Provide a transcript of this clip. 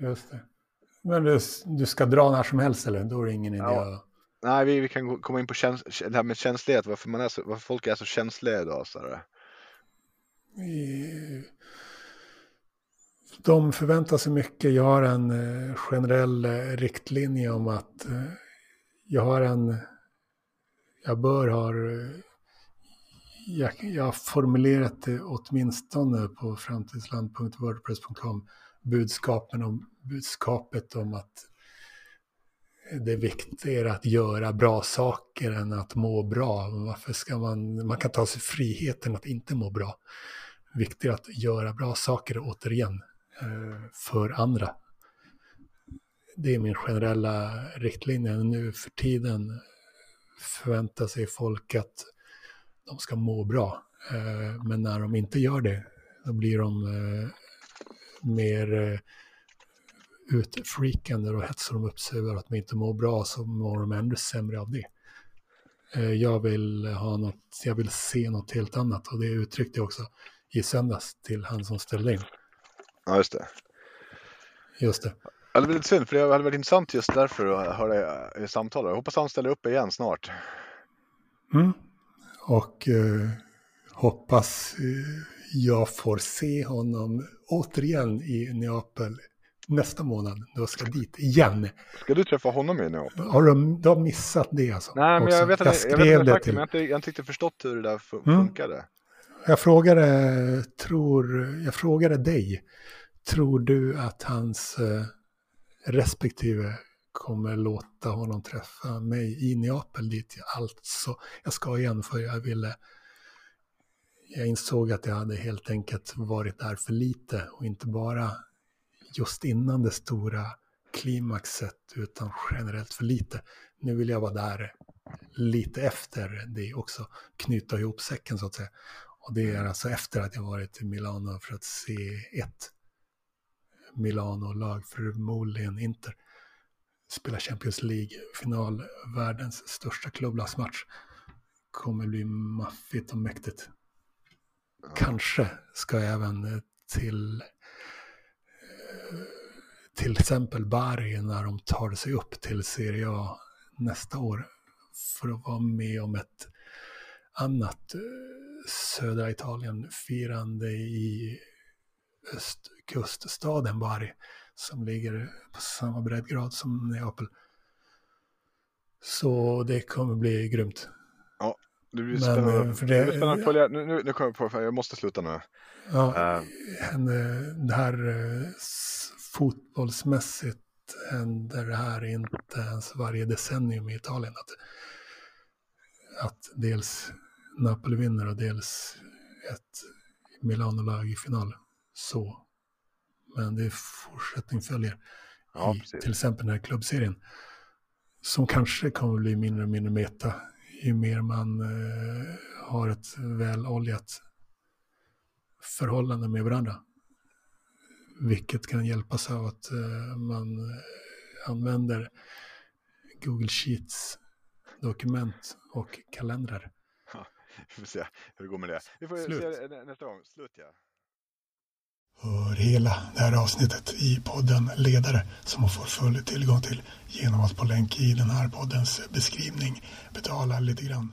Just det. Men du, du ska dra när som helst eller? Då är det ingen idé Ja. att... Nej, vi, vi kan komma in på käns det här med känslighet, varför, man är så, varför folk är så känsliga idag. Så här. De förväntar sig mycket. Jag har en eh, generell eh, riktlinje om att eh, jag har en... Jag bör ha... Jag, jag har formulerat det åtminstone på framtidsland.wordpress.com budskapen om, budskapet om att det är viktigare att göra bra saker än att må bra. Varför ska man... Man kan ta sig friheten att inte må bra viktigare att göra bra saker återigen eh, för andra. Det är min generella riktlinje. Nu för tiden förväntar sig folk att de ska må bra. Eh, Men när de inte gör det, då blir de eh, mer eh, utfreakande och hetsar de upp sig över att de inte mår bra så mår de ännu sämre av det. Jag vill ha något, jag vill se något helt annat och det uttryckte jag också i söndags till han som ställde in. Ja, just det. Just det. Ja, det blir lite synd, för det hade varit intressant just därför att höra i samtal. Jag hoppas han ställer upp igen snart. Mm. Och eh, hoppas eh, jag får se honom återigen i Neapel nästa månad. Då ska jag dit igen. Ska du träffa honom i Neapel? Har de, de har missat det alltså? Nej, men jag vet jag jag, skrev vet att det till... men jag har inte, jag har inte riktigt förstått hur det där Mm. funkade. Jag frågade, tror, jag frågade dig, tror du att hans eh, respektive kommer låta honom träffa mig i Neapel dit jag alltså, jag ska igen för jag ville, jag insåg att jag hade helt enkelt varit där för lite och inte bara just innan det stora klimaxet utan generellt för lite. Nu vill jag vara där lite efter det också, knyta ihop säcken så att säga. Och det är alltså efter att jag varit i Milano för att se ett Milano-lag, förmodligen Inter, spela Champions League-final, världens största klubblagsmatch. Kommer bli maffigt och mäktigt. Kanske ska jag även eh, till eh, till exempel Bari när de tar sig upp till Serie A nästa år för att vara med om ett annat eh, södra Italien-firande i östkuststaden Bari som ligger på samma breddgrad som Neapel. Så det kommer bli grymt. Det blir Men, spännande, eh, för det... det- spännande att följa. Nu, nu, nu kommer jag på, för jag måste sluta nu. Ja, Eh, henne, det här eh, fotbollsmässigt händer det här inte ens varje decennium i Italien. Att, att dels Napoli vinner och dels ett Milano-lag i final. Så. Men det är fortsättning följer. Ja, i till exempel den här klubbserien. Som kanske kommer bli mindre och mindre meta ju mer man eh, har ett väloljat förhållande med varandra. Vilket kan hjälpas av att eh, man eh, använder Google Sheets dokument och kalendrar. Vi får se hur det går med det. Vi får Slut. se nä- nästa gång. Slut ja. Hör hela det här avsnittet i podden Ledare som man får full tillgång till genom att på länk i den här poddens beskrivning betala lite grann.